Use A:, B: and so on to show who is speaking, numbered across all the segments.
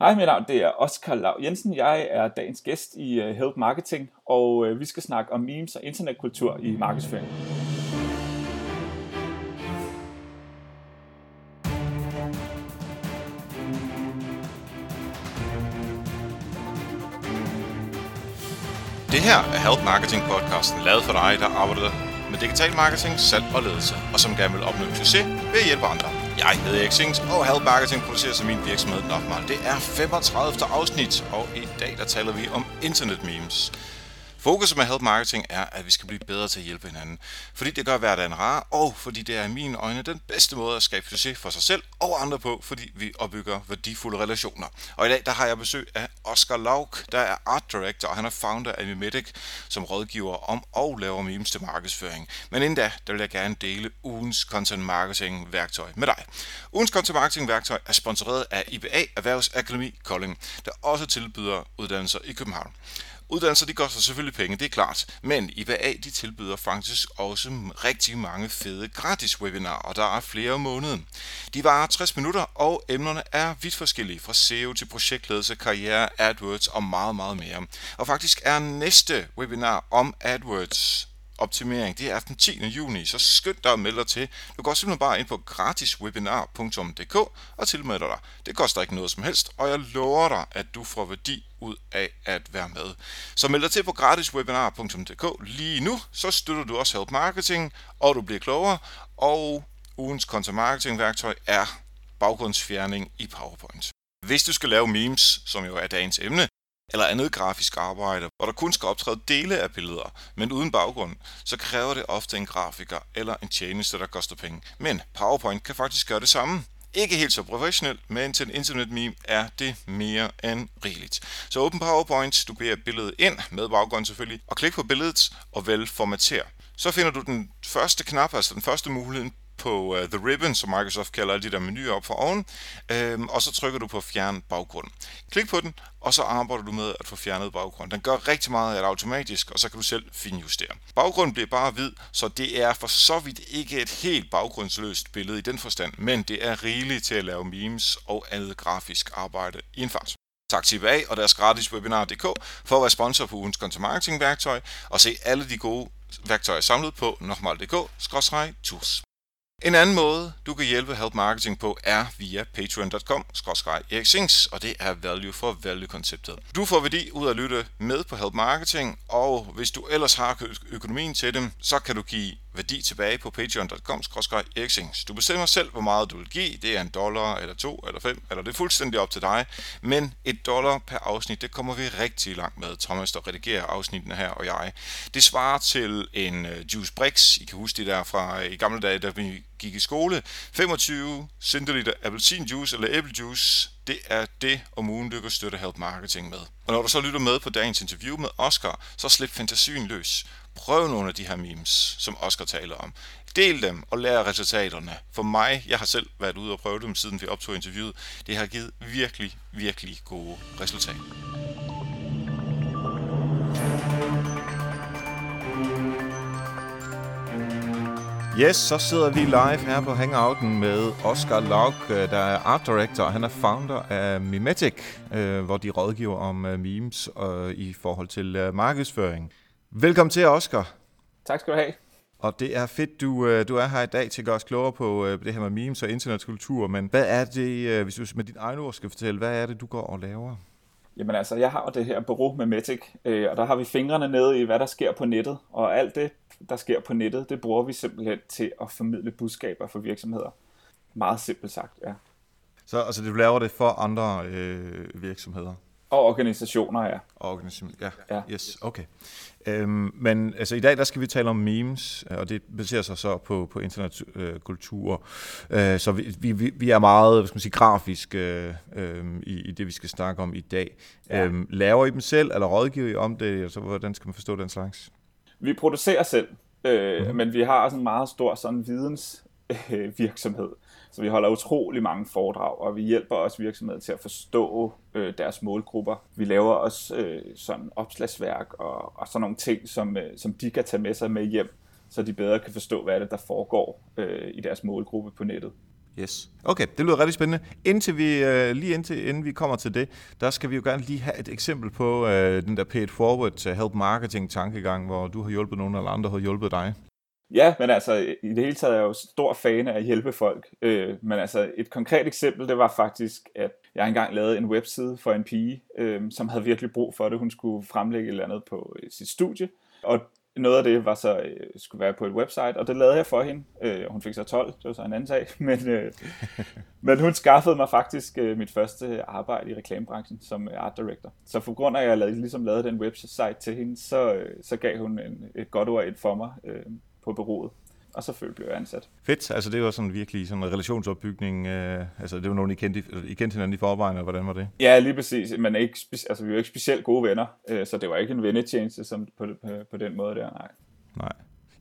A: Hej, mit navn det er Oskar Lav Jensen. Jeg er dagens gæst i øh, Help Marketing, og øh, vi skal snakke om memes og internetkultur i markedsføring.
B: Det her er Help Marketing podcasten, lavet for dig, der arbejder med digital marketing, salg og ledelse, og som gerne vil opnå succes ved at hjælpe andre. Jeg hedder Erik Sings, og Help Marketing producerer som min virksomhed Nokmal. Det er 35. afsnit, og i dag der taler vi om internet memes. Fokus med Help Marketing er, at vi skal blive bedre til at hjælpe hinanden, fordi det gør hverdagen rar, og fordi det er i mine øjne den bedste måde at skabe succes for sig selv og andre på, fordi vi opbygger værdifulde relationer. Og i dag der har jeg besøg af Oscar Lauk, der er Art Director, og han er founder af Mimetic, som rådgiver om og laver memes til markedsføring. Men inden da, der vil jeg gerne dele ugens content marketing værktøj med dig. Ugens content marketing værktøj er sponsoreret af IBA Erhvervsakademi Kolding, der også tilbyder uddannelser i København. Uddannelser de koster selvfølgelig penge, det er klart, men IBA de tilbyder faktisk også rigtig mange fede gratis webinarer, og der er flere om måneden. De varer 60 minutter, og emnerne er vidt forskellige, fra SEO til projektledelse, karriere, AdWords og meget, meget mere. Og faktisk er næste webinar om AdWords optimering. Det er den 10. juni, så skynd dig at melde dig til. Du går simpelthen bare ind på gratiswebinar.dk og tilmelder dig. Det koster ikke noget som helst, og jeg lover dig, at du får værdi ud af at være med. Så meld dig til på gratiswebinar.dk lige nu, så støtter du også Help Marketing, og du bliver klogere, og ugens content marketing værktøj er baggrundsfjerning i PowerPoint. Hvis du skal lave memes, som jo er dagens emne, eller andet grafisk arbejde, hvor der kun skal optræde dele af billeder, men uden baggrund, så kræver det ofte en grafiker eller en tjeneste, der koster penge. Men PowerPoint kan faktisk gøre det samme. Ikke helt så professionelt, men til en internet meme er det mere end rigeligt. Så åbn PowerPoint, du beder billedet ind, med baggrund selvfølgelig, og klik på billedet og vælg formater. Så finder du den første knap, altså den første mulighed på uh, The Ribbon, som Microsoft kalder alle de der menuer op for oven, øhm, og så trykker du på Fjern baggrund. Klik på den, og så arbejder du med at få fjernet baggrunden. Den gør rigtig meget af det automatisk, og så kan du selv finjustere. Baggrunden bliver bare hvid, så det er for så vidt ikke et helt baggrundsløst billede i den forstand, men det er rigeligt til at lave memes og andet grafisk arbejde i en fart. Tak til IBA og deres gratis webinar.dk for at være sponsor på ugens content marketing værktøj og se alle de gode værktøjer samlet på nokmal.dk-tools. En anden måde, du kan hjælpe Help Marketing på, er via patreon.com eriksings, og det er value for value-konceptet. Du får værdi ud af at lytte med på Help Marketing, og hvis du ellers har økonomien til dem, så kan du give værdi tilbage på patreon.com eriksings. Du bestemmer selv, hvor meget du vil give. Det er en dollar, eller to, eller fem, eller det er fuldstændig op til dig. Men et dollar per afsnit, det kommer vi rigtig langt med, Thomas, der redigerer afsnittene her og jeg. Det svarer til en øh, Juice Brix. I kan huske det der fra øh, i gamle dage, da vi gik i skole. 25 centiliter appelsinjuice eller æblejuice, det er det om ugen, du kan støtte Help Marketing med. Og når du så lytter med på dagens interview med Oscar, så slip fantasien løs. Prøv nogle af de her memes, som Oscar taler om. Del dem og lær resultaterne. For mig, jeg har selv været ude og prøve dem, siden vi optog interviewet. Det har givet virkelig, virkelig gode resultater. Yes, så sidder vi live her på Hangouten med Oscar Lauk, øh, der er art director. Han er founder af Mimetic, øh, hvor de rådgiver om øh, memes i forhold til markedsføring. Velkommen til, Oscar.
A: Tak skal du have.
B: Og det er fedt, du, du er her i dag til at gøre os klogere på det her med memes og internetkultur. Men hvad er det, hvis du med din egen ord skal fortælle, hvad er det, du går og laver?
A: Jamen altså, jeg har det her bureau med Metic, og der har vi fingrene nede i, hvad der sker på nettet. Og alt det, der sker på nettet, det bruger vi simpelthen til at formidle budskaber for virksomheder. Meget simpelt sagt, ja.
B: Så altså, du laver det for andre øh, virksomheder?
A: Og organisationer, ja.
B: Og organisationer, ja. ja. Yes, okay. Øhm, men altså i dag, der skal vi tale om memes, og det baserer sig så på, på internetkultur. Øh, så vi, vi, vi er meget, hvad skal man sige, grafisk øh, øh, i, i det, vi skal snakke om i dag. Ja. Øhm, laver I dem selv, eller rådgiver I om det? Altså, hvordan skal man forstå den slags?
A: Vi producerer selv, øh, mm. men vi har også en meget stor sådan vidensvirksomhed. Øh, så vi holder utrolig mange foredrag, og vi hjælper også virksomheder til at forstå øh, deres målgrupper. Vi laver også øh, sådan opslagsværk og, og sådan nogle ting, som, øh, som de kan tage med sig med hjem, så de bedre kan forstå, hvad det der foregår øh, i deres målgruppe på nettet.
B: Yes. Okay, det lyder rigtig spændende. Indtil vi, uh, lige indtil, inden vi kommer til det, der skal vi jo gerne lige have et eksempel på uh, den der paid forward til help marketing tankegang, hvor du har hjulpet nogen, eller andre har hjulpet dig.
A: Ja, men altså i det hele taget er jeg jo stor fan af at hjælpe folk. Øh, men altså et konkret eksempel, det var faktisk, at jeg engang lavede en webside for en pige, øh, som havde virkelig brug for det. Hun skulle fremlægge et eller andet på øh, sit studie, og noget af det var så øh, skulle være på et website, og det lavede jeg for hende. Øh, hun fik så 12, det var så en anden sag, men, øh, men hun skaffede mig faktisk øh, mit første arbejde i reklamebranchen som øh, art director. Så for grund af, at jeg lavede, ligesom lavede den website til hende, så, øh, så gav hun en, et godt ord ind for mig øh, på bureauet og selvfølgelig blev jeg ansat.
B: Fedt, altså det var sådan virkelig sådan en relationsopbygning, øh, altså det var nogen, I kendte, I kendte hinanden i forvejen, og hvordan var det?
A: Ja, lige præcis, men ikke, altså, vi var ikke specielt gode venner, øh, så det var ikke en vennetjeneste som på, på, på den måde der, nej.
B: Nej.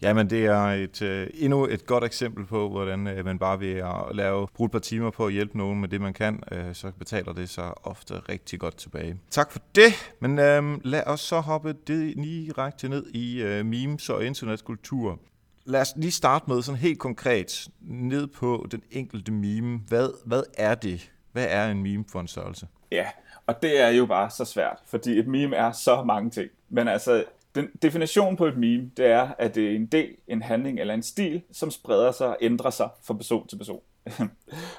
B: Jamen, det er et, øh, endnu et godt eksempel på, hvordan øh, man bare ved at lave, bruge et par timer på at hjælpe nogen med det, man kan, øh, så betaler det sig ofte rigtig godt tilbage. Tak for det, men øh, lad os så hoppe det direkte ned i øh, memes og internetkultur lad os lige starte med sådan helt konkret ned på den enkelte meme. Hvad, hvad er det? Hvad er en meme for en størrelse?
A: Ja, og det er jo bare så svært, fordi et meme er så mange ting. Men altså, den definition på et meme, det er, at det er en del, en handling eller en stil, som spreder sig og ændrer sig fra person til person.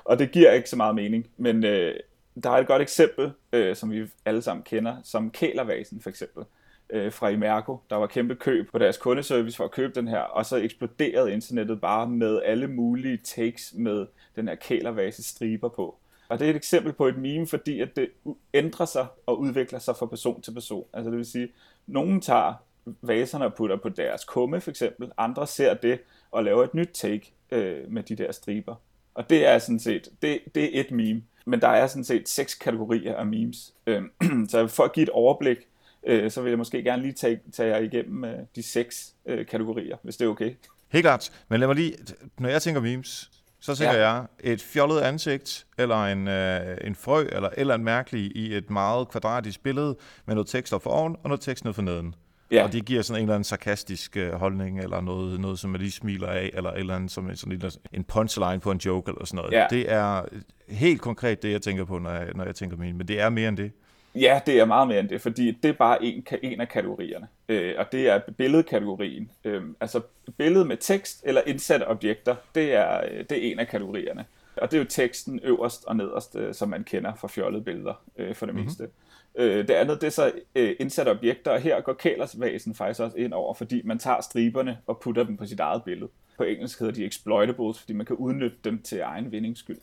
A: og det giver ikke så meget mening, men øh, der er et godt eksempel, øh, som vi alle sammen kender, som kælervasen for eksempel øh, fra Imerco. Der var kæmpe køb på deres kundeservice for at købe den her, og så eksploderede internettet bare med alle mulige takes med den her kælervase striber på. Og det er et eksempel på et meme, fordi at det ændrer sig og udvikler sig fra person til person. Altså det vil sige, nogen tager vaserne og putter på deres kumme for eksempel, andre ser det og laver et nyt take øh, med de der striber. Og det er sådan set, det, det er et meme. Men der er sådan set seks kategorier af memes. Øh, så for at give et overblik, øh, så vil jeg måske gerne lige tage, tage jer igennem øh, de seks øh, kategorier, hvis det er okay.
B: Helt klart. Men lad mig lige, når jeg tænker memes, så tænker ja. jeg et fjollet ansigt, eller en, øh, en frø, eller eller en mærkelig i et meget kvadratisk billede, med noget tekst op for oven, og noget tekst ned for neden. Ja. Og det giver sådan en eller anden sarkastisk øh, holdning, eller noget, noget, som man lige smiler af, eller et eller andet, som en, sådan en punchline på en joke, eller sådan noget. Ja. Det er helt konkret det, jeg tænker på, når jeg, når jeg tænker meme, men det er mere end det.
A: Ja, det er meget mere end det, fordi det er bare en, en af kategorierne, øh, og det er billedkategorien. Øh, altså billede med tekst eller indsatte objekter, det er, øh, det er en af kategorierne. Og det er jo teksten øverst og nederst, øh, som man kender fra fjollede billeder øh, for det mm-hmm. meste. Øh, det andet, det er så øh, indsatte objekter, og her går kælersvæsen faktisk også ind over, fordi man tager striberne og putter dem på sit eget billede. På engelsk hedder de exploitables, fordi man kan udnytte dem til egen vindings skyld.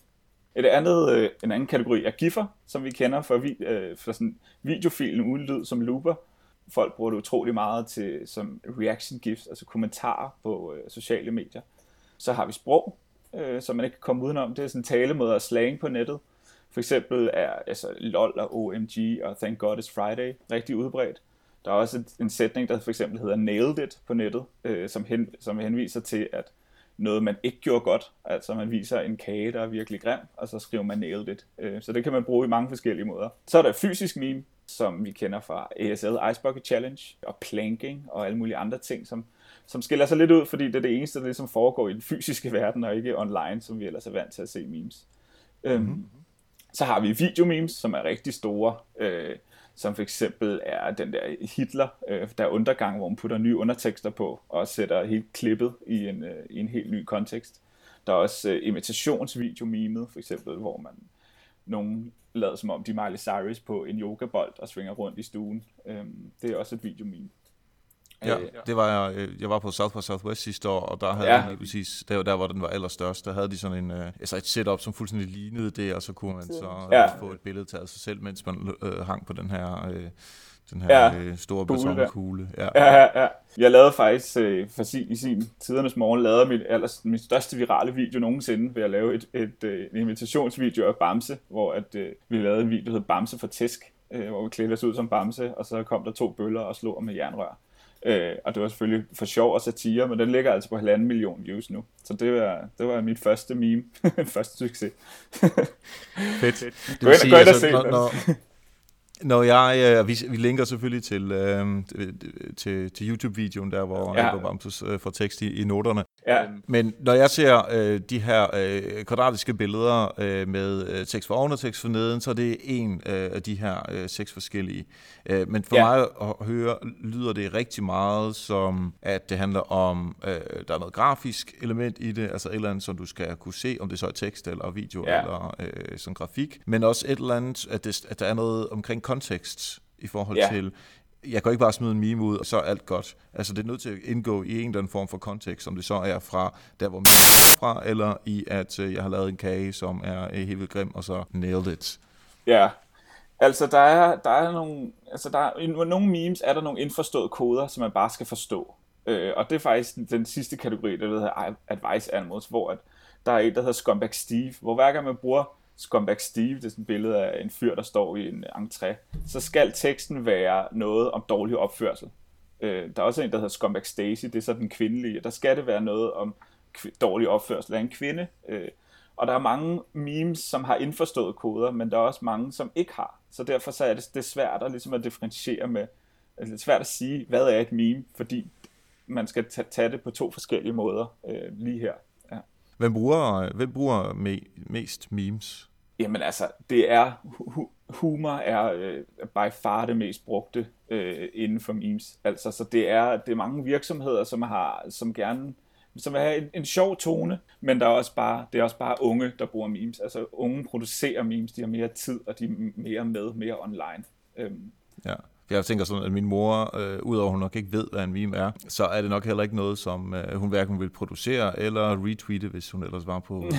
A: Et andet, øh, en anden kategori er giffer, som vi kender for, vi, øh, for sådan videofilen uden lyd som looper. Folk bruger det utrolig meget til som reaction gifs, altså kommentarer på øh, sociale medier. Så har vi sprog, øh, som man ikke kan komme udenom. Det er sådan talemåder og slang på nettet. For eksempel er altså, LOL og OMG og Thank God It's Friday rigtig udbredt. Der er også en sætning, der for eksempel hedder Nailed It på nettet, øh, som, hen, som henviser til, at noget, man ikke gjorde godt. Altså man viser en kage, der er virkelig grim, og så skriver man nailed it. Øh, så det kan man bruge i mange forskellige måder. Så er der fysisk meme, som vi kender fra ASL Ice Bucket Challenge, og planking og alle mulige andre ting, som, som skiller sig lidt ud, fordi det er det eneste, der ligesom foregår i den fysiske verden, og ikke online, som vi ellers er vant til at se memes. Mm-hmm. så har vi videomemes, som er rigtig store. Øh, som for eksempel er den der Hitler, øh, der er undergang, hvor man putter nye undertekster på, og sætter helt klippet i en, øh, i en helt ny kontekst. Der er også øh, imitationsvideo-memet, for eksempel, hvor man nogen lader som om de er Miley Cyrus på en yogabold og svinger rundt i stuen. Øh, det er også et videomeme.
B: Ja, øh, det var jeg, øh, jeg var på South by Southwest sidste år, og der havde ja. de præcis, der, der hvor den var allerstørst, der havde de sådan en, uh, altså et setup, som fuldstændig lignede det, og så kunne man så ja. få et billede taget af sig selv, mens man uh, hang på den her, uh, den her ja. uh, store betonkugle.
A: Ja. Ja, ja, ja. Jeg lavede faktisk uh, for sin, i sin tidernes morgen, lavede mit, allers, min største virale video nogensinde ved at lave et, et, et, en invitationsvideo af Bamse, hvor at, uh, vi lavede en video, der hed Bamse for Tæsk, uh, hvor vi klædte os ud som Bamse, og så kom der to bøller og slog med jernrør. Øh, og det var selvfølgelig for sjov og satire, men den ligger altså på halvanden million views nu. Så det var, det var mit første meme. første succes.
B: Fedt. gå ind, sige, altså, når, når, når jeg, øh, vi, vi linker selvfølgelig til, øh, til, til YouTube-videoen der, hvor ja. Albert Bamsus øh, får tekst i, i noterne.
A: Ja.
B: Men når jeg ser øh, de her øh, kvadratiske billeder øh, med øh, tekst for oven og tekst for neden, så er det en øh, af de her øh, seks forskellige. Øh, men for
A: Ja.
B: mig at høre, lyder det rigtig meget som, at det handler om, øh, der er noget grafisk element i det, altså et eller andet, som du skal kunne se, om det så er tekst eller video
A: Ja.
B: eller øh, sådan grafik, men også et eller andet, at, det, at der er noget omkring kontekst i forhold
A: Ja.
B: til, jeg kan ikke bare smide en meme ud, og så er alt godt. Altså, det er nødt til at indgå i en eller anden form for kontekst, om det så er fra der, hvor man er fra, eller i, at øh, jeg har lavet en kage, som er øh, helt vildt grim, og så nailed it.
A: Ja, altså der er, der er nogle, altså der er, i nogle memes er der nogle indforståede koder, som man bare skal forstå. Øh, og det er faktisk den, den sidste kategori, der hedder Advice Animals, hvor at der er et, der hedder Scumbag Steve, hvor hver gang man bruger Scumbag Steve, det er sådan et billede af en fyr, der står i en entré, så skal teksten være noget om dårlig opførsel. Øh, der er også en, der hedder Scumbag Stacy, det er så den kvindelige, der skal det være noget om kv- dårlig opførsel af en kvinde. Øh, og der er mange memes, som har indforstået koder, men der er også mange, som ikke har. Så derfor så er det, det er svært at, ligesom at differentiere med, altså det er svært at sige, hvad er et meme, fordi man skal tage det på to forskellige måder øh, lige her.
B: Hvem bruger, hvem bruger me- mest memes?
A: Jamen altså, det er, hu- humor er øh, by far det mest brugte øh, inden for memes. Altså, så det er, det er mange virksomheder, som har, som gerne, som vil have en, en sjov tone, men der er også bare, det er også bare unge, der bruger memes. Altså, unge producerer memes, de har mere tid, og de er mere med, mere online. Øhm,
B: Ja. For Jeg tænker sådan, at min mor, øh, udover at hun nok ikke ved, hvad en meme er, så er det nok heller ikke noget, som øh, hun hverken vil producere eller retweete, hvis hun ellers var på.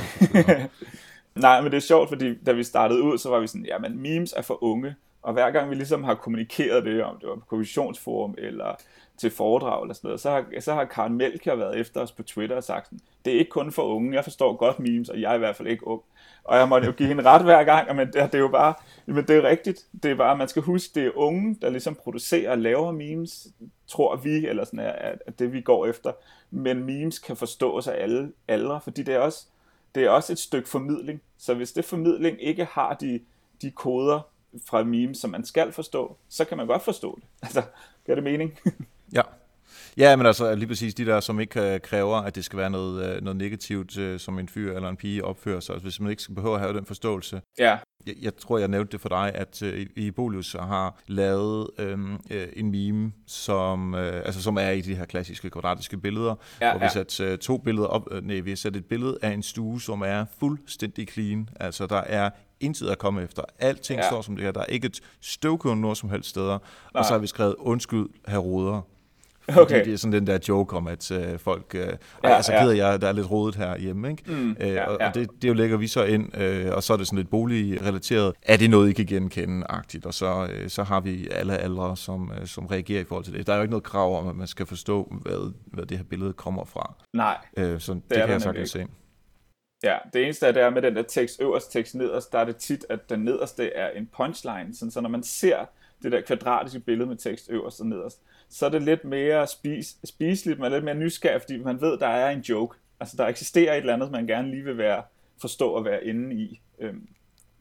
A: Nej, men det er sjovt, fordi da vi startede ud, så var vi sådan, jamen memes er for unge. Og hver gang vi ligesom har kommunikeret det, om det var på kommissionsforum eller til foredrag eller sådan noget, så har, så har Karen Melker været efter os på Twitter og sagt, sådan, det er ikke kun for unge, jeg forstår godt memes, og jeg er i hvert fald ikke ung. Og jeg måtte jo give hende ret hver gang, men det, det er jo bare, men det er rigtigt. Det er bare, man skal huske, det er unge, der ligesom producerer og laver memes, tror vi, eller sådan er, at at det vi går efter. Men memes kan forstås af alle aldre, fordi det er også, det er også et stykke formidling. Så hvis det formidling ikke har de, de koder fra memes, som man skal forstå, så kan man godt forstå det. Altså, gør det mening?
B: Ja. Ja, men altså lige præcis de der, som ikke øh, kræver, at det skal være noget, øh, noget negativt, øh, som en fyr eller en pige opfører sig. Altså, hvis man ikke skal behøve at have den forståelse.
A: ja,
B: Jeg, jeg tror, jeg nævnte det for dig, at øh, Ibolius har lavet øh, øh, en meme, som, øh, altså, som er i de her klassiske kvadratiske billeder,
A: Ja,
B: hvor vi
A: ja.
B: har sat øh, to billeder op. Øh, nej, vi har sat et billede af en stue, som er fuldstændig clean. Altså, der er intet at komme efter. Alting
A: Ja.
B: står som det her. Der er ikke et støvkorn noget som helst steder.
A: Nej.
B: Og så har vi skrevet, undskyld, herr Ruder. Fordi
A: Okay.
B: det er sådan den der joke om, at øh, folk... Øh,
A: Ja,
B: altså
A: ja.
B: keder jeg, der er lidt rodet herhjemme, ikke?
A: Mm,
B: øh,
A: ja,
B: og,
A: ja.
B: og det, det jo lægger vi så ind, øh, og så er det sådan lidt boligrelateret. Er det noget, I kan genkende-agtigt? Og så, øh, så har vi alle aldre, som, øh, som reagerer i forhold til det. Der er jo ikke noget krav om, at man skal forstå, hvad, hvad det her billede kommer fra.
A: nej.
B: Øh, så det, det kan jeg sagtens se.
A: Ja, det eneste er, det er med den der tekst øverst, tekst nederst, der er det tit, at den nederste er en punchline. Sådan, så når man ser det der kvadratiske billede med tekst øverst og nederst, så er det lidt mere spis, spiseligt, man er lidt mere nysgerrig, fordi man ved, der er en joke. Altså, der eksisterer et eller andet, man gerne lige vil være, forstå og være inde i. Øhm,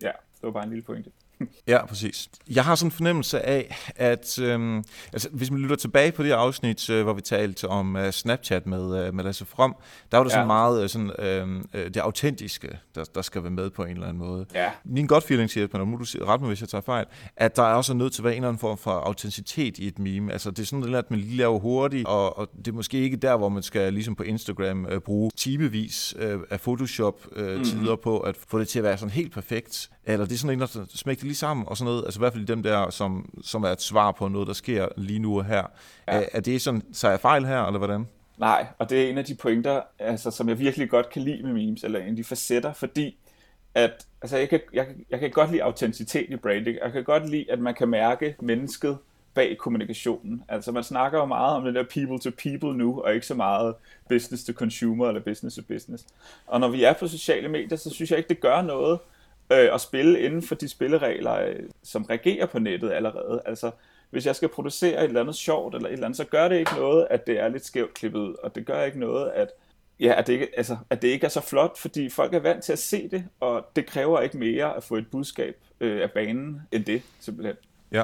A: ja, det var bare en lille pointe.
B: Ja, præcis. Jeg har sådan en fornemmelse af, at øhm, altså, hvis man lytter tilbage på det afsnit, øh, hvor vi talte om øh, Snapchat med, øh, med Lasse From, der var sådan
A: Ja.
B: meget øh, sådan, øhm, øh, det autentiske, der, der skal være med på en eller anden måde.
A: Ja.
B: Min godt feeling siger, men nu du sige- ret mig, hvis jeg tager fejl, at der er også nødt til at være en eller anden form for autenticitet i et meme. Altså det er sådan lidt, at man lige laver hurtigt, og, og det er måske ikke der, hvor man skal ligesom på Instagram øh, bruge timevis øh, af Photoshop-tider øh, på at få det til at være sådan helt perfekt. Eller det er sådan en, der smækker det lige sammen, og sådan noget. Altså i hvert fald dem der, som, som er et svar på noget, der sker lige nu og her.
A: Ja.
B: Er, er det sådan, så er fejl her, eller hvordan?
A: Nej, og det er en af de pointer, altså, som jeg virkelig godt kan lide med memes, eller en af de facetter, fordi at, altså, jeg, kan, jeg, jeg kan godt lide autenticitet i branding. Jeg kan godt lide, at man kan mærke mennesket bag kommunikationen. Altså man snakker jo meget om det der people to people nu, og ikke så meget business to consumer eller business to business. Og når vi er på sociale medier, så synes jeg ikke, det gør noget øh, at spille inden for de spilleregler, øh, som regerer på nettet allerede. Altså hvis jeg skal producere et eller andet sjovt eller et eller andet, så gør det ikke noget, at det er lidt skævt klippet ud, og det gør ikke noget, at Ja, at det, ikke, altså, at det ikke er så flot, fordi folk er vant til at se det, og det kræver ikke mere at få et budskab øh, af banen end det, simpelthen.
B: Ja.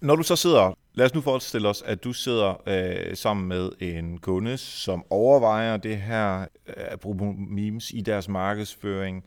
B: Når du så sidder Lad os nu forestille os, at du sidder øh, sammen med en kunde, som overvejer det her øh, at bruge memes i deres markedsføring.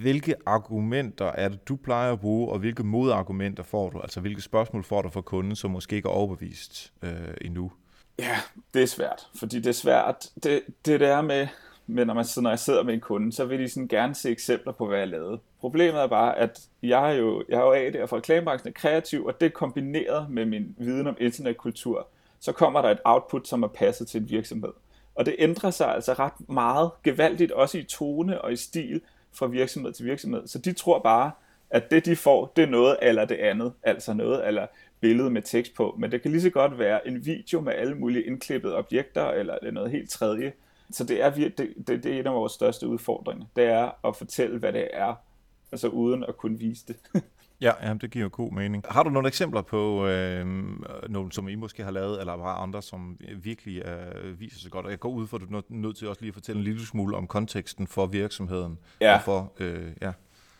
B: Hvilke argumenter er det, du plejer at bruge, og hvilke modargumenter får du? Altså, hvilke spørgsmål får du fra kunden, som måske ikke er overbevist øh, endnu?
A: Ja, det er svært, fordi det er svært. Det, det der med, men når, man, når jeg sidder med en kunde, så vil de sådan gerne se eksempler på, hvad jeg lavede. Problemet er bare, at jeg er jo, jeg er jo af det, for reklamebranchen er kreativ, og det kombineret med min viden om internetkultur, så kommer der et output, som er passet til en virksomhed. Og det ændrer sig altså ret meget gevaldigt, også i tone og i stil, fra virksomhed til virksomhed. Så de tror bare, at det de får, det er noget eller det andet, altså noget eller billede med tekst på. Men det kan lige så godt være en video med alle mulige indklippede objekter, eller det er noget helt tredje. Så det er, det, det, det er en af vores største udfordringer. Det er at fortælle, hvad det er, altså uden at kunne vise det.
B: Ja, ja, det giver god mening. Har du nogle eksempler på øh, nogle, som I måske har lavet, eller bare andre, som virkelig øh, viser sig godt? Og jeg går ud for, at du er nødt til også lige at fortælle en lille smule om konteksten for virksomheden.
A: Ja.
B: Og for, øh, ja.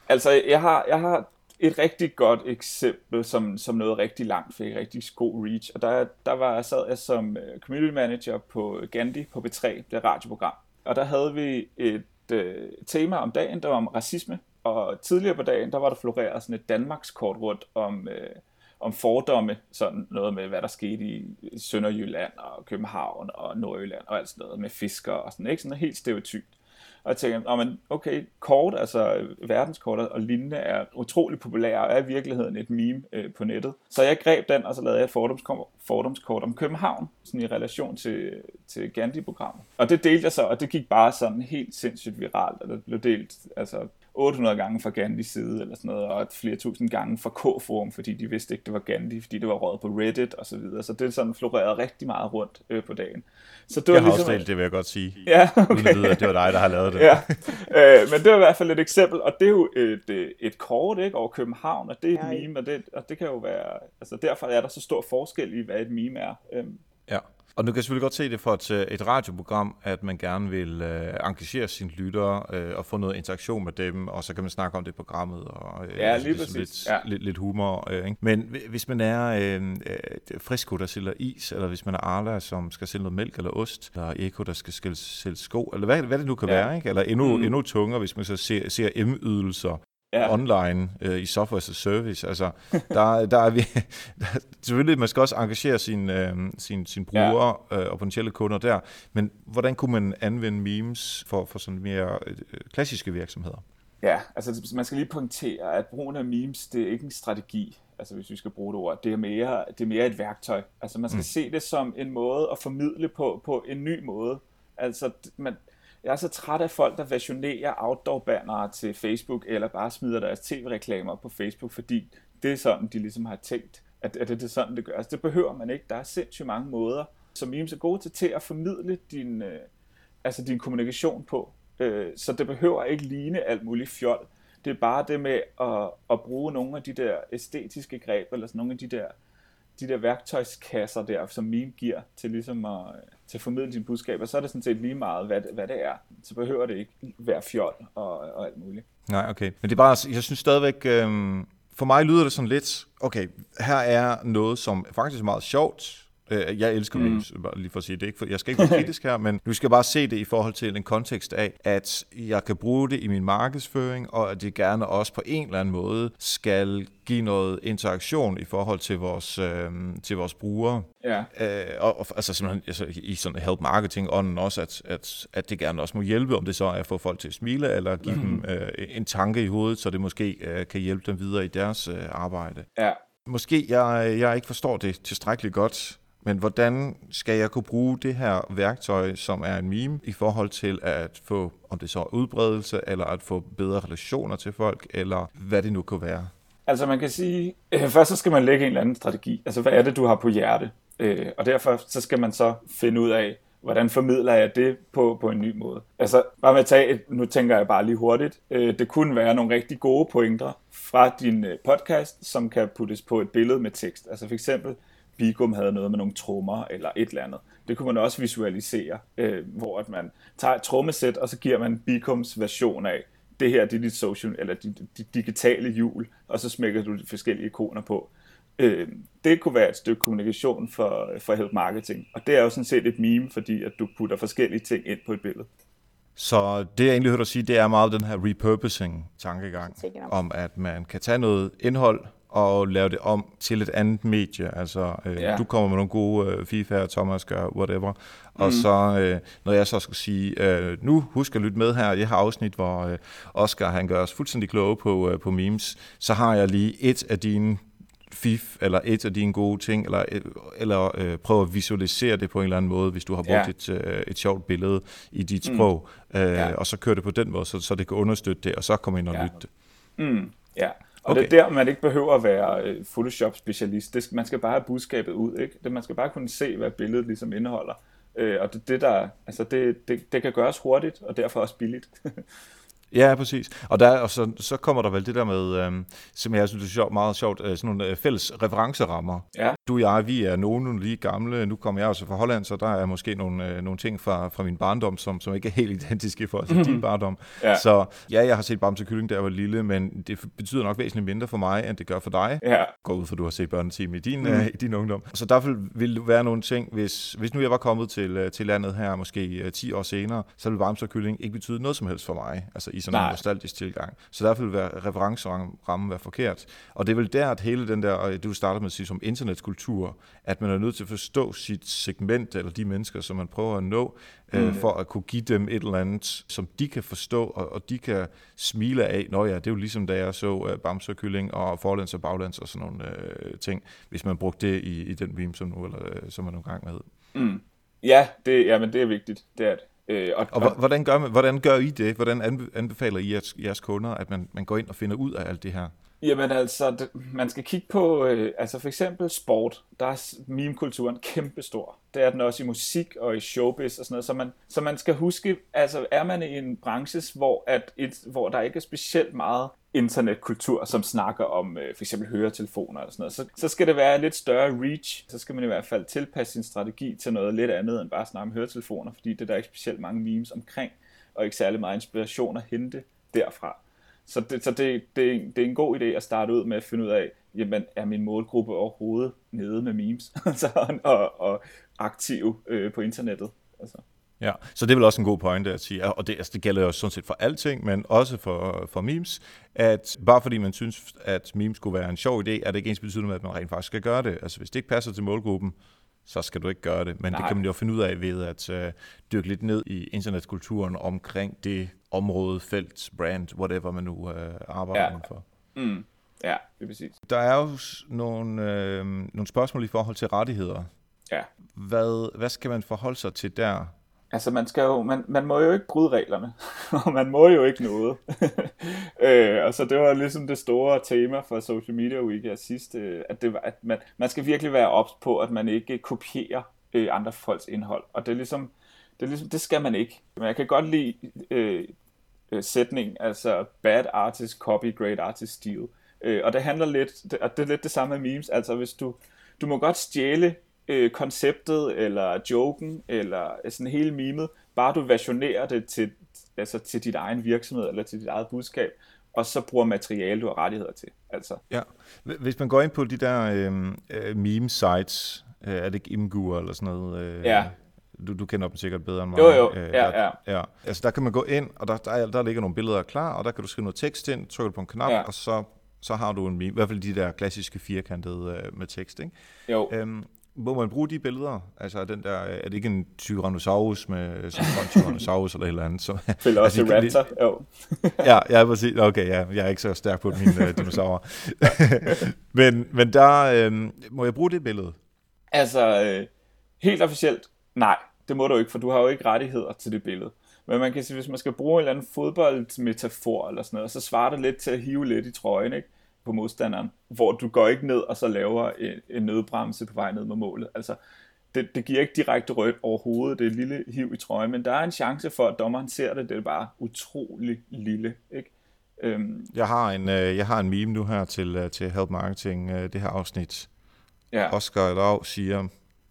A: Altså, jeg har, jeg har et rigtig godt eksempel, som, som noget rigtig langt, fik rigtig god reach. Og der, der var, sad jeg som øh, community manager på Gandhi på B3, det radioprogram. Og der havde vi et øh, tema om dagen, der var om racisme. Og tidligere på dagen, der var der floreret sådan et Danmarks kort rundt om, øh, om fordomme, sådan noget med, hvad der skete i Sønderjylland og København og Nordjylland og alt sådan noget med fisker og sådan, ikke? Sådan helt stereotypt. Og jeg tænker, oh, men okay, kort, altså verdenskort og lignende er utrolig populære og er i virkeligheden et meme øh, på nettet. Så jeg greb den, og så lavede jeg et fordomskort, fordomskort om København, sådan i relation til, til Gandhi-programmet. Og det delte jeg så, og det gik bare sådan helt sindssygt viralt, og det blev delt altså 800 gange fra Gandhis side, eller sådan noget, og flere tusind gange fra K-forum, fordi de vidste ikke, det var Gandhi, fordi det var råd på Reddit og så videre. Så det sådan florerede rigtig meget rundt øh, på dagen.
B: Så det var jeg har ligesom, også delt det, vil jeg godt sige.
A: Ja, okay.
B: Uden at vide, at det var dig, der har lavet det.
A: ja, øh, men det var i hvert fald et eksempel, og det er jo et, et kort ikke, over København, og det er et ja, meme, og det, og det kan jo være, altså derfor er der så stor forskel i, hvad et meme er. Øhm,
B: ja. Og nu kan jeg selvfølgelig godt se det for et, et radioprogram, at man gerne vil øh, engagere sine lyttere øh, og få noget interaktion med dem, og så kan man snakke om det i programmet, og
A: øh, ja, altså, lige
B: ligesom
A: lidt,
B: ja. lidt, lidt humor. Øh, ikke? Men hvis man er øh, øh, Frisco, der sælger is, eller hvis man er Arla, som skal sælge noget mælk eller ost, eller Eko, der skal sælge sko, eller hvad, hvad det nu kan ja. være, ikke? eller endnu, mm. endnu tungere, hvis man så ser, ser M-ydelser, ja. online øh, i software as a service. Altså, der, der er vi, der, selvfølgelig, man skal også engagere sine øh, sin, sin brugere ja. øh, og potentielle kunder der, men hvordan kunne man anvende memes for, for sådan mere øh, klassiske virksomheder?
A: Ja, altså man skal lige pointere, at brugen af memes, det er ikke en strategi, altså hvis vi skal bruge det ord, det er mere, det er mere et værktøj. Altså man skal mm. se det som en måde at formidle på, på en ny måde. Altså man, jeg er så træt af folk, der versionerer outdoor-bannere til Facebook, eller bare smider deres tv-reklamer på Facebook, fordi det er sådan, de ligesom har tænkt, at, at det er sådan, det gør. Altså, det behøver man ikke. Der er sindssygt mange måder, som memes er gode til, til at formidle din, øh, altså din kommunikation på. Øh, så det behøver ikke ligne alt muligt fjol. Det er bare det med at, at bruge nogle af de der æstetiske greb, eller sådan nogle af de der de der værktøjskasser der, som meme giver til ligesom at, øh, til at formidle dine budskaber, så er det sådan set lige meget, hvad hvad det er. Så behøver det ikke være fjol og, og alt muligt.
B: Nej, okay. Men det er bare, altså, jeg synes stadigvæk, øh, for mig lyder det sådan lidt, okay, her er noget, som faktisk er meget sjovt, Øh, jeg elsker mm. memes, lige for at sige det. Ikke? For jeg skal ikke være kritisk her, men du skal bare se det i forhold til en kontekst af, at jeg kan bruge det i min markedsføring, og at det gerne også på en eller anden måde skal give noget interaktion i forhold til vores, øh, til vores brugere.
A: Ja.
B: Øh, og, og, altså simpelthen altså, i sådan help marketing ånden også, at, at, at det gerne også må hjælpe, om det så er at få folk til at smile, eller give mm. dem øh, en tanke i hovedet, så det måske øh, kan hjælpe dem videre i deres øh, arbejde.
A: Ja.
B: Måske jeg, jeg ikke forstår det tilstrækkeligt godt, men hvordan skal jeg kunne bruge det her værktøj, som er en meme, i forhold til at få, om det så er udbredelse, eller at få bedre relationer til folk, eller hvad det nu kan være?
A: Altså man kan sige, øh, først så skal man lægge en eller anden strategi. Altså hvad er det, du har på hjerte? Øh, og derfor så skal man så finde ud af, hvordan formidler jeg det på, på en ny måde? Altså, bare med at tage et, nu tænker jeg bare lige hurtigt, øh, det kunne være nogle rigtig gode pointer fra din øh, podcast, som kan puttes på et billede med tekst. Altså for eksempel, Bigum havde noget med nogle trommer eller et eller andet. Det kunne man også visualisere, øh, hvor at man tager et trommesæt, og så giver man Bigums version af, det her det er dit social, eller dit, dit digitale hjul, og så smækker du de forskellige ikoner på. Øh, det kunne være et stykke kommunikation for, for help marketing. Og det er jo sådan set et meme, fordi at du putter forskellige ting ind på et billede.
B: Så det, jeg egentlig hørte dig sige, det er meget den her repurposing-tankegang, om at man kan tage noget indhold og lave det om til et andet medie. Altså, øh, ja. du kommer med nogle gode øh, FIFA, Thomas gør whatever. Og mm. så, øh, når jeg så skal sige, øh, nu husk at lytte med her det her afsnit, hvor øh, Oscar han gør os fuldstændig kloge på, øh, på memes, så har jeg lige et af dine fif, eller et af dine gode ting, eller, eller øh, prøve at visualisere det på en eller anden måde, hvis du har brugt ja. et, øh, et sjovt billede i dit mm. sprog, øh, ja. og så kører det på den måde, så, så det kan understøtte det, og så kommer ind og ja. lytte det.
A: Mm. Ja, og okay. det er der, man ikke behøver at være øh, Photoshop-specialist. Det, man skal bare have budskabet ud, ikke? Det, man skal bare kunne se, hvad billedet ligesom indeholder. Øh, og det, det, der, altså det, det, det kan gøres hurtigt, og derfor også billigt.
B: Ja, præcis. Og, der, og så, så kommer der vel det der med, øhm, som jeg synes er sjovt, meget sjovt, øh, sådan nogle øh, fælles referencerammer. Ja. Du og jeg, vi er nogen lige gamle. Nu kommer jeg også fra Holland, så der er måske nogle, øh, nogle ting fra, fra min barndom, som, som ikke er helt identiske for mm-hmm. din barndom. Ja. Så ja, jeg har set Bamse Kylling, da jeg var lille, men det betyder nok væsentligt mindre for mig, end det gør for dig. Ja. Gå ud for, du har set børneteam i din, mm. øh, i din ungdom. Så derfor vil være nogle ting, hvis, hvis nu jeg var kommet til, øh, til landet her, måske øh, 10 år senere, så ville Bamse Kylling ikke betyde noget som helst for mig. Altså i sådan Nej. en nostalgisk tilgang. Så derfor vil være referencerammen være forkert. Og det er vel der, at hele den der, det du startede med at sige, som internetkultur, at man er nødt til at forstå sit segment, eller de mennesker, som man prøver at nå, øh, mm. øh, for at kunne give dem et eller andet, som de kan forstå, og, og de kan smile af. Nå ja, det er jo ligesom da jeg så uh, Bamse og forlands og baglands og sådan nogle uh, ting, hvis man brugte det i, i den meme, som, nu, eller, uh, som man nogle gang med.
A: Mm. Ja, det, ja, men det er vigtigt. Det er det.
B: Øh, og, og, og hvordan, gør man, hvordan gør I det? Hvordan anbefaler I jeres, jeres kunder, at man, man går ind og finder ud af alt det her?
A: Jamen altså, man skal kigge på, øh, altså for eksempel sport, der er meme-kulturen kæmpestor. Det er den også i musik og i showbiz og sådan noget, så man, så man skal huske, altså er man i en branche, hvor, at et, hvor der ikke er specielt meget internetkultur, som snakker om øh, for eksempel høretelefoner og sådan noget, så, så skal det være lidt større reach. Så skal man i hvert fald tilpasse sin strategi til noget lidt andet end bare at snakke om høretelefoner, fordi det der er der ikke specielt mange memes omkring, og ikke særlig meget inspiration at hente derfra. Så, det, så det, det, det er en god idé at starte ud med at finde ud af, jamen er min målgruppe overhovedet nede med memes altså, og, og aktiv øh, på internettet. Altså.
B: Ja, så det er vel også en god pointe at sige, og det, altså det gælder jo sådan set for alting, men også for, for memes, at bare fordi man synes, at memes skulle være en sjov idé, er det ikke ens betydende med, at man rent faktisk skal gøre det. Altså hvis det ikke passer til målgruppen, så skal du ikke gøre det. Men Nej. det kan man jo finde ud af ved at uh, dykke lidt ned i internetkulturen omkring det område, felt, brand, whatever man nu uh, arbejder ja. for.
A: Mm. Ja, det er præcis.
B: Der er jo nogle, øh, nogle spørgsmål i forhold til rettigheder.
A: Ja.
B: Hvad, hvad skal man forholde sig til der?
A: Altså, man, skal jo, man, man må jo ikke bryde reglerne, og man må jo ikke noget. øh, og så det var ligesom det store tema for Social Media Week her sidst, øh, at, det var, at man, man skal virkelig være ops på, at man ikke kopierer øh, andre folks indhold. Og det er ligesom, det, er ligesom, det skal man ikke. Men jeg kan godt lide øh, øh, sætning, altså bad artist copy, great artist steal. Øh, og det handler lidt, og det er lidt det samme med memes, altså hvis du, du må godt stjæle øh, konceptet, eller joken, eller sådan hele memet, bare du versionerer det til, altså til dit egen virksomhed, eller til dit eget budskab, og så bruger materiale, du har rettigheder til. Altså.
B: Ja. Hvis man går ind på de der øh, øh meme sites, øh, er det ikke Imgur eller sådan noget? Øh,
A: ja.
B: Du, du kender dem sikkert bedre end mig.
A: Jo, jo,
B: øh,
A: ja,
B: der, ja. ja. Altså der kan man gå ind, og der, der, der ligger nogle billeder klar, og der kan du skrive noget tekst ind, trykker du på en knap, ja. og så, så har du en meme. I hvert fald de der klassiske firkantede øh, med tekst, ikke?
A: Jo. Øhm,
B: må man bruge de billeder? Altså den der, er det ikke en Tyrannosaurus med sådan en Tyrannosaurus eller et eller andet? Så,
A: Velociraptor, altså, jo.
B: ja, ja, præcis. Okay, ja, jeg er ikke så stærk på mine uh, dinosaurer. men, men der, øh, må jeg bruge det billede?
A: Altså, øh, helt officielt, nej, det må du ikke, for du har jo ikke rettigheder til det billede. Men man kan sige, hvis man skal bruge en eller anden fodboldmetafor eller sådan noget, så svarer det lidt til at hive lidt i trøjen, ikke? på modstanderen, hvor du går ikke ned og så laver en, en nødbremse på vej ned med målet. Altså, det, det giver ikke direkte rødt overhovedet, det er et lille hiv i trøjen, men der er en chance for, at dommeren ser det, det er bare utrolig lille, ikke?
B: Øhm, jeg, har en, øh, jeg har en meme nu her til, øh, til Help Marketing, øh, det her afsnit. Ja. Oscar Lav siger,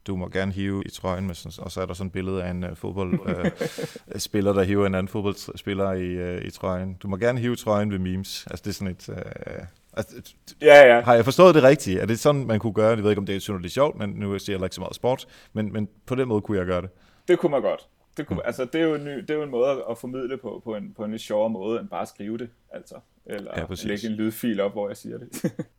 B: du må gerne hive i trøjen, med sådan, og så er der sådan et billede af en uh, fodboldspiller, uh, der hiver en anden fodboldspiller i, uh, i trøjen. Du må gerne hive trøjen ved memes. Altså det er sådan et... Uh, Altså,
A: Ja, ja.
B: har jeg forstået det rigtigt? Er det sådan, man kunne gøre det? Jeg ved ikke, om det er synderligt sjovt, men nu siger jeg ikke så meget sport. Men, men på den måde kunne jeg gøre det.
A: Det kunne man godt. Det, kunne, mm. altså, det, er jo en ny, det er jo en måde at- formidle på, på en, på en lidt sjovere måde, end bare at skrive det. Altså. Eller
B: Ja,
A: ja,
B: præcis.
A: lægge en lydfil op, hvor jeg siger det.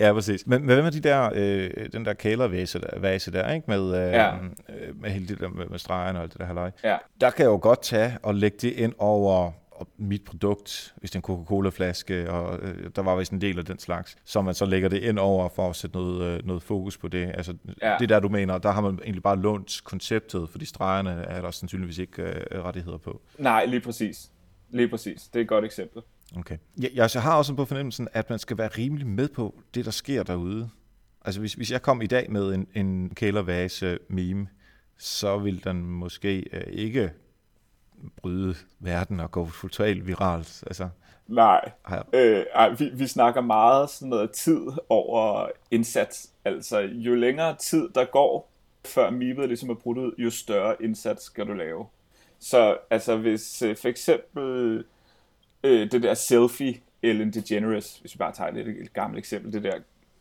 B: Ja, præcis. Men, men hvad med de der, øh, den der kælervase der, vase der ikke? Med, øh,
A: Ja.
B: øh, med hele det der med, med stregerne og alt det der halløj.
A: ja.
B: Der kan jeg jo godt tage og lægge det ind over mit produkt, hvis det er en Coca-Cola-flaske, og øh, der var vist en del af den slags, så man så lægger det ind over for at sætte noget, øh, noget fokus på det. Altså. Ja. det der, du mener, der har man egentlig bare lånt konceptet, fordi stregerne er der sandsynligvis ikke øh, rettigheder på.
A: Nej, lige præcis. Lige præcis. Det er et godt eksempel.
B: Okay. Jeg, jeg, jeg har også på fornemmelsen, at man skal være rimelig med på det, der sker derude. Altså hvis, hvis jeg kom i dag med en, en kælervase meme, så vil den måske øh, ikke bryde verden og gå totalt viralt. Altså,
A: Nej. Øh, ej, vi, vi snakker meget sådan noget tid over indsats. Altså, jo længere tid der går, før memet ligesom er brudt ud, jo større indsats skal du lave. Så altså, hvis øh, for eksempel øh, det der selfie Ellen DeGeneres, hvis vi bare tager et, et gammelt eksempel, det der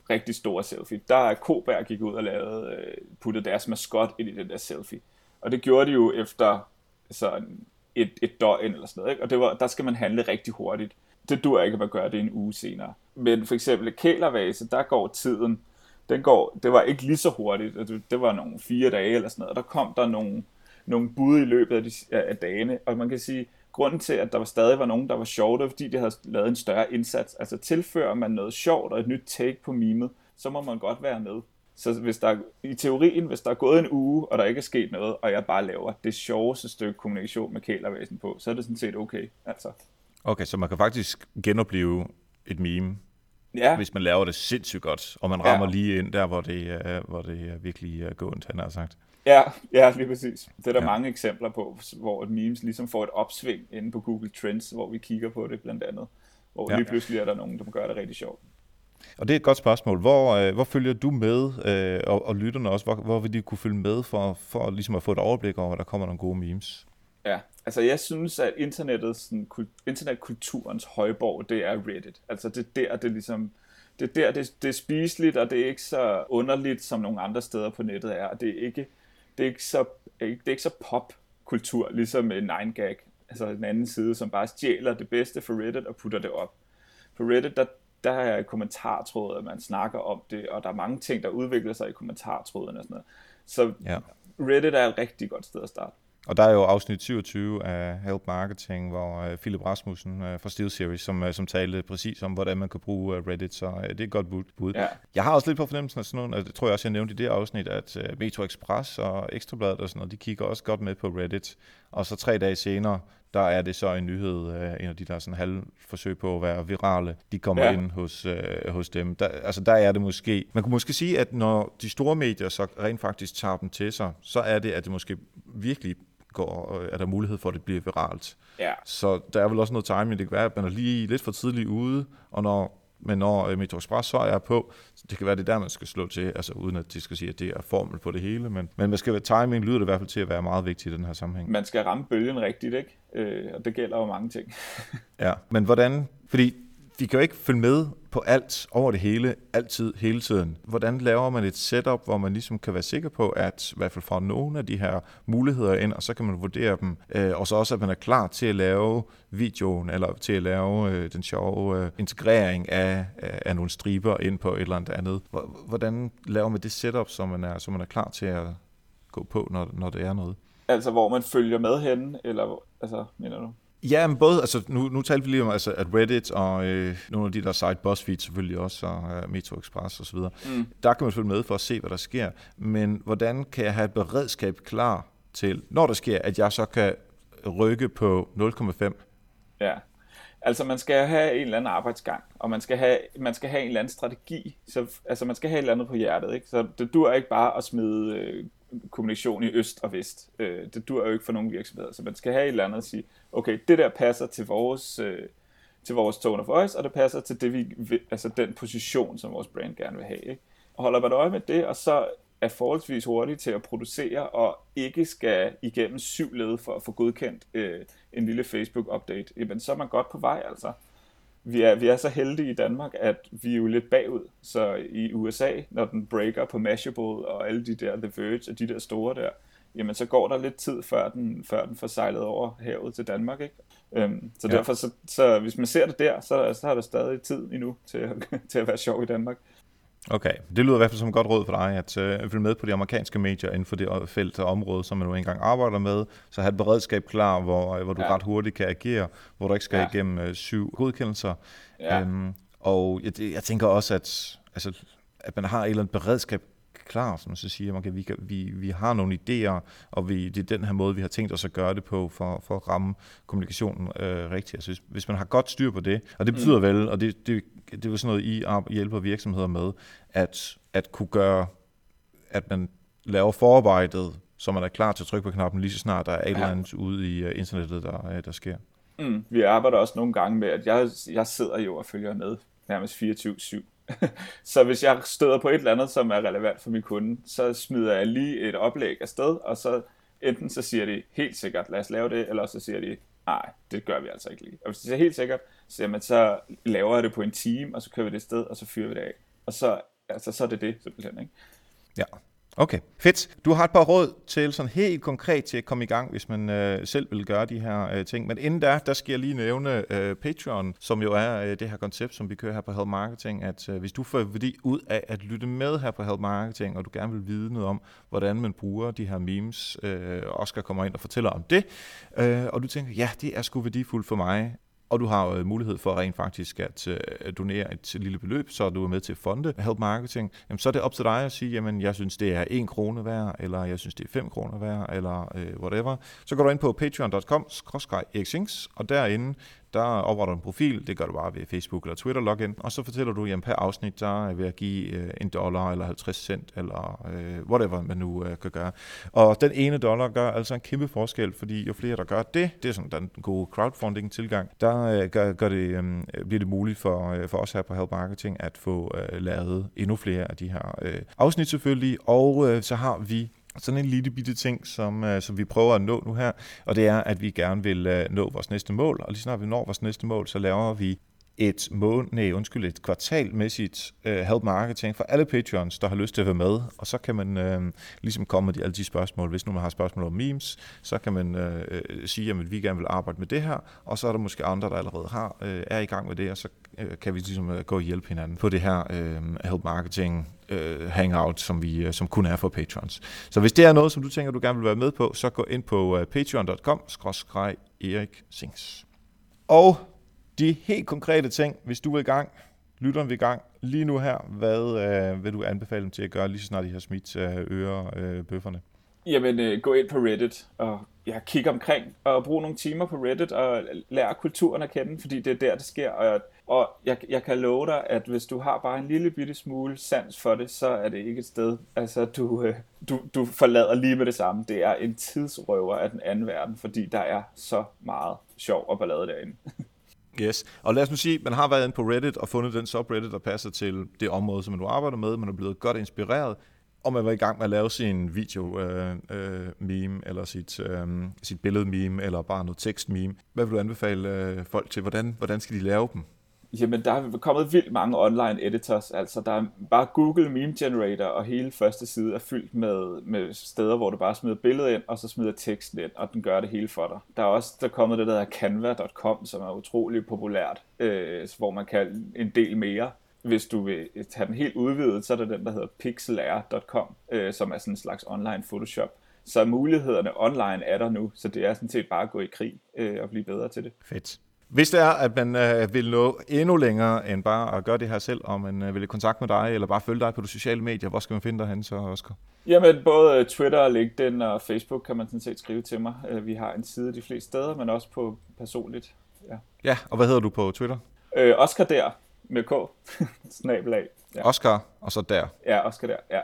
A: rigtig store selfie, der er Koberg gik ud og lavede, øh, puttede deres maskot ind i den der selfie. Og det gjorde de jo efter sådan et, et døgn eller sådan noget, ikke? og det var, der skal man handle rigtig hurtigt. Det dur ikke, at man gør det en uge senere. Men for eksempel kælervase, der går tiden, den går, det var ikke lige så hurtigt, det, det var nogle fire dage eller sådan noget, og der kom der nogle, nogle bud i løbet af, de, af af dagene, og man kan sige, grunden til, at der var stadig var nogen, der var sjovt, det var, fordi de havde lavet en større indsats. Altså tilfører man noget sjovt og et nyt take på memet, så må man godt være med. Så hvis der, i teorien, hvis der er gået en uge, og der ikke er sket noget, og jeg bare laver det sjoveste stykke kommunikation med kælervæsen på, så er det sådan set okay. Altså,
B: okay, så man kan faktisk genopleve et meme,
A: ja,
B: hvis man laver det sindssygt godt, og man
A: Ja.
B: rammer lige ind der, hvor det, er, hvor det er virkelig er gående, han har sagt.
A: Ja, ja, lige præcis. Det er der
B: Ja.
A: mange eksempler på, hvor et memes ligesom får et opsving inde på Google Trends, hvor vi kigger på det blandt andet. Hvor
B: Ja.
A: lige pludselig er der nogen, der gør det rigtig sjovt.
B: Og det er et godt spørgsmål. Hvor, øh, hvor følger du med, øh, og, og lytterne også, hvor, hvor vil de kunne følge med for, for ligesom at få et overblik over, at der kommer nogle gode memes?
A: Ja, altså jeg synes, at internettets, sådan, kul- internetkulturens højborg, det er Reddit. Altså det er der, det ligesom, det er der, det, det er spiseligt, og det er ikke så underligt, som nogle andre steder på nettet er. Og det er ikke, det er ikke så, det er ikke så popkultur, ligesom en 9gag, altså den anden side, som bare stjæler det bedste fra Reddit og putter det op. På Reddit, der, der er kommentartråd, at man snakker om det, og der er mange ting, der udvikler sig i kommentartråden og sådan noget. Så
B: Ja.
A: Reddit er et rigtig godt sted at starte.
B: Og der er jo afsnit 27 af Help Marketing, hvor øh, Philip Rasmussen øh, fra Steel Series, som, øh, som talte præcis om, hvordan man kan bruge øh, Reddit, så øh, det er et godt bud.
A: Ja.
B: Jeg har også lidt på fornemmelsen af sådan noget, og det tror jeg også, jeg nævnte i det afsnit, at øh, Metro Express og Ekstrabladet og sådan noget, de kigger også godt med på Reddit. Og så tre dage senere, der er det så en nyhed, øh, en af de der sådan halv forsøg på at være virale, de kommer. Ja. ind hos, øh, hos dem. Der, altså der er det måske, man kunne måske sige, at når de store medier så rent faktisk tager dem til sig, så er det, at det måske virkelig går, øh, er der mulighed for, at det bliver viralt.
A: Ja,
B: Så der er vel også noget timing. Det kan være, at man er lige lidt for tidligt ude, og når, men når øh, Metro Express så er på, det kan være, det er der, man skal slå til, altså uden at de skal sige, at det er formel på det hele, men, men man skal være, timing lyder det i hvert fald til at være meget vigtigt i den her sammenhæng.
A: man skal ramme bølgen rigtigt, ikke? Øh, og det gælder jo mange ting.
B: Ja, men hvordan, fordi vi kan jo ikke følge med på alt over det hele, altid, hele tiden. Hvordan laver man et setup, hvor man ligesom kan være sikker på, at i hvert fald får nogle af de her muligheder ind, og så kan man vurdere dem, øh, og så også, at man er klar til at lave videoen, eller til at lave øh, den sjove øh, integrering af, af, nogle striber ind på et eller andet Hvordan laver man det setup, så man er, så man er klar til at gå på, når, når det er noget?
A: Altså, hvor man følger med henne, eller altså, mener du?
B: Ja, men både, altså nu, nu talte vi lige om, altså, at Reddit og øh, nogle af de der site, BuzzFeed selvfølgelig også, og øh, Metro Express osv., mm. der kan man følge med for at se, hvad der sker. Men hvordan kan jeg have et beredskab klar til, når der sker, at jeg så kan rykke på 0,5?
A: Ja. Altså, man skal have en eller anden arbejdsgang, og man skal have, man skal have en eller anden strategi. Så, altså, man skal have et eller andet på hjertet, ikke? Så det dur ikke bare at smide øh, kommunikation i øst og vest. Øh, det dur jo ikke for nogen virksomheder. Så man skal have et eller andet at sige, okay, det der passer til vores, øh, til vores tone of voice, og det passer til det, vi, vil- altså den position, som vores brand gerne vil have. Ikke? Og holder man øje med det, og så er forholdsvis hurtig til at producere, og ikke skal igennem syv led for at få godkendt øh, en lille Facebook-update, jamen så er man godt på vej, altså vi er, vi er så heldige i Danmark, at vi er jo lidt bagud. Så i USA, når den breaker på Mashable og alle de der The Verge og de der store der, jamen så går der lidt tid, før den, før den får sejlet over havet til Danmark. Ikke? Øhm, så ja. derfor, så, så hvis man ser det der, så, så har der stadig tid endnu til at, til at være sjov i Danmark.
B: Okay, det lyder i hvert fald som et godt råd for dig, at øh, følge med på de amerikanske medier inden for det felt og område, som man nu engang arbejder med, så have et beredskab klar, hvor, øh, hvor du ja. ret hurtigt kan agere, hvor du ikke skal ja. igennem øh, syv godkendelser. Ja. Øhm, og jeg, jeg tænker også, at, altså, at man har et eller andet beredskab klar, som man så siger, okay, vi, kan, vi, vi har nogle idéer, og vi, det er den her måde, vi har tænkt os at gøre det på, for, for at ramme kommunikationen øh, rigtigt. Altså, hvis, hvis man har godt styr på det, og det betyder mm. vel, og det, det, det er jo sådan noget, I hjælper virksomheder med, at, at kunne gøre, at man laver forarbejdet, så man er klar til at trykke på knappen lige så snart der er et ja. eller andet ude i uh, internettet, der, uh, der sker.
A: Mm. Vi arbejder også nogle gange med, at jeg, jeg sidder jo og følger med nærmest 24-7 så hvis jeg støder på et eller andet, som er relevant for min kunde, så smider jeg lige et oplæg afsted, og så enten så siger de helt sikkert, lad os lave det, eller så siger de, nej, det gør vi altså ikke lige. Og hvis det er helt sikkert, så, jamen, så laver jeg det på en time, og så kører vi det sted, og så fyrer vi det af. Og så, altså, så er det det simpelthen. Ikke?
B: Ja, Okay, fedt. Du har et par råd til sådan helt konkret til at komme i gang, hvis man øh, selv vil gøre de her øh, ting. Men inden da, der skal jeg lige nævne øh, Patreon, som jo er øh, det her koncept, som vi kører her på Help Marketing, at øh, hvis du får værdi ud af at lytte med her på Help Marketing, og du gerne vil vide noget om, hvordan man bruger de her memes, øh, Oscar kommer ind og fortæller om det, øh, og du tænker, ja, det er sgu værdifuldt for mig, og du har jo øh, mulighed for rent faktisk at øh, donere et lille beløb, så du er med til fonde Help Marketing. Jamen, så er det op til dig at sige, jamen jeg synes det er 1 krone værd, eller jeg synes det er 5 kroner værd, eller øh, whatever. Så går du ind på patreon.com, og derinde der opretter du en profil, det gør du bare ved Facebook eller Twitter login, og så fortæller du, at per afsnit, der er ved at give øh, en dollar eller 50 cent, eller øh, whatever man nu øh, kan gøre. Og den ene dollar gør altså en kæmpe forskel, fordi jo flere der gør det, det er sådan den gode crowdfunding tilgang, der øh, gør, gør det, øh, bliver det muligt for, øh, for os her på Help Marketing at få øh, lavet endnu flere af de her øh, afsnit selvfølgelig, og øh, så har vi sådan en lille bitte ting, som, øh, som vi prøver at nå nu her, og det er, at vi gerne vil øh, nå vores næste mål, og lige snart vi når vores næste mål, så laver vi et mål, nej, undskyld, et kvartalmæssigt øh, help marketing for alle patrons, der har lyst til at være med, og så kan man øh, ligesom komme med de, alle de spørgsmål. Hvis nu man har spørgsmål om memes, så kan man øh, øh sige, at vi gerne vil arbejde med det her, og så er der måske andre, der allerede har, øh, er i gang med det, og så øh, kan vi ligesom øh, gå og hjælpe hinanden på det her øh, help marketing øh, hangout, som, vi, øh, som kun er for patrons. Så hvis det er noget, som du tænker, du gerne vil være med på, så gå ind på øh, patreon.com, Erik Sings. Og de helt konkrete ting, hvis du vil i gang, lytteren vil i gang lige nu her, hvad øh, vil du anbefale dem til at gøre, lige så snart de har smidt øh, øre øh, bøfferne?
A: Jamen, øh, gå ind på Reddit og ja, kigge omkring og bruge nogle timer på Reddit og lære kulturen at kende, fordi det er der, det sker. Og, og jeg, jeg kan love dig, at hvis du har bare en lille bitte smule sans for det, så er det ikke et sted, altså du, øh, du, du forlader lige med det samme. Det er en tidsrøver af den anden verden, fordi der er så meget sjov og ballade derinde.
B: Yes, og lad os nu sige, at man har været inde på Reddit og fundet den subreddit, der passer til det område, som man nu arbejder med. Man er blevet godt inspireret, og man var i gang med at lave sin video-meme, øh, øh, eller sit, øh, sit billede-meme, eller bare noget tekst-meme. Hvad vil du anbefale øh, folk til? Hvordan, hvordan skal de lave dem?
A: Jamen, der er kommet vildt mange online editors. Altså, der er bare Google Meme Generator, og hele første side er fyldt med, med steder, hvor du bare smider billedet ind, og så smider teksten ind, og den gør det hele for dig. Der er også der er kommet det, der hedder canva.com, som er utrolig populært, øh, hvor man kan en del mere. Hvis du vil have den helt udvidet, så er der den, der hedder pixelair.com, øh, som er sådan en slags online Photoshop. Så mulighederne online er der nu, så det er sådan set bare at gå i krig øh, og blive bedre til det.
B: Fedt. Hvis det er, at man øh, vil nå endnu længere end bare at gøre det her selv, og man øh, vil i kontakt med dig, eller bare følge dig på de sociale medier, hvor skal man finde dig hen så, Oscar?
A: Jamen, både Twitter, LinkedIn og Facebook kan man sådan set skrive til mig. Øh, vi har en side de fleste steder, men også på personligt. Ja,
B: ja og hvad hedder du på Twitter?
A: Øh, Oscar der, med K, snabelag.
B: Ja. Oscar, og så der?
A: Ja, Oscar der, ja.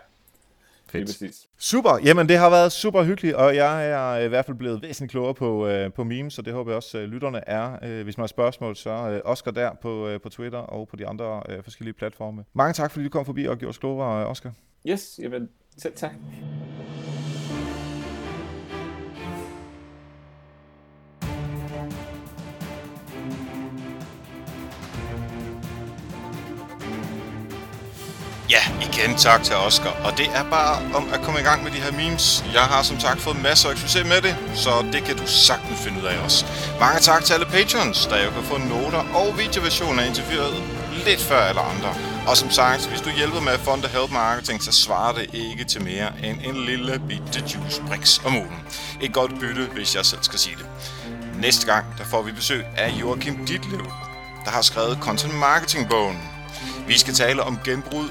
B: Fedt. Super. Jamen, det har været super hyggeligt, og jeg er i hvert fald blevet væsentligt klogere på, uh, på memes, så det håber jeg også, uh, lytterne er. Uh, hvis man har spørgsmål, så uh, Oscar der på, uh, på Twitter og på de andre uh, forskellige platforme. Mange tak, fordi du kom forbi og gjorde os klogere, Oscar.
A: Yes, jamen, selv tak.
B: Igen tak til Oscar. Og det er bare om at komme i gang med de her memes. Jeg har som sagt fået masser af succes med det, så det kan du sagtens finde ud af også. Mange tak til alle patrons, der jo kan få noter og videoversioner af interviewet lidt før alle andre. Og som sagt, hvis du hjælper med at fonde Help Marketing, så svarer det ikke til mere end en lille bitte juice bricks om ugen. Et godt bytte, hvis jeg selv skal sige det. Næste gang, der får vi besøg af Joachim Ditlev, der har skrevet Content Marketing bogen. Vi skal tale om genbrud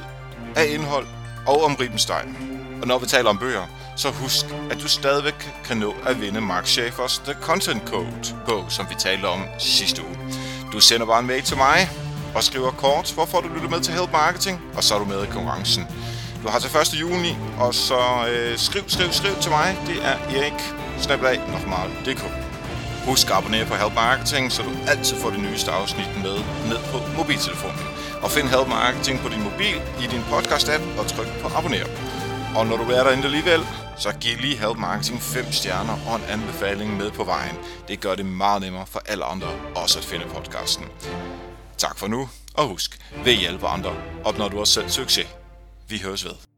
B: af indhold og om Ribenstein. Og når vi taler om bøger, så husk, at du stadigvæk kan nå at vinde Mark Schaefers The Content Code bog, som vi talte om sidste uge. Du sender bare en mail til mig og skriver kort, hvorfor du lytter med til Help Marketing, og så er du med i konkurrencen. Du har til 1. juni, og så øh, skriv, skriv, skriv til mig. Det er Erik, snablag, Husk at abonnere på Help Marketing, så du altid får det nyeste afsnit med ned på mobiltelefonen. Og find Help Marketing på din mobil i din podcast-app og tryk på abonner. Og når du er derinde alligevel, så giv lige Help Marketing 5 stjerner og en anbefaling med på vejen. Det gør det meget nemmere for alle andre også at finde podcasten. Tak for nu, og husk, ved hjælpe andre, opnår du også selv succes. Vi høres ved.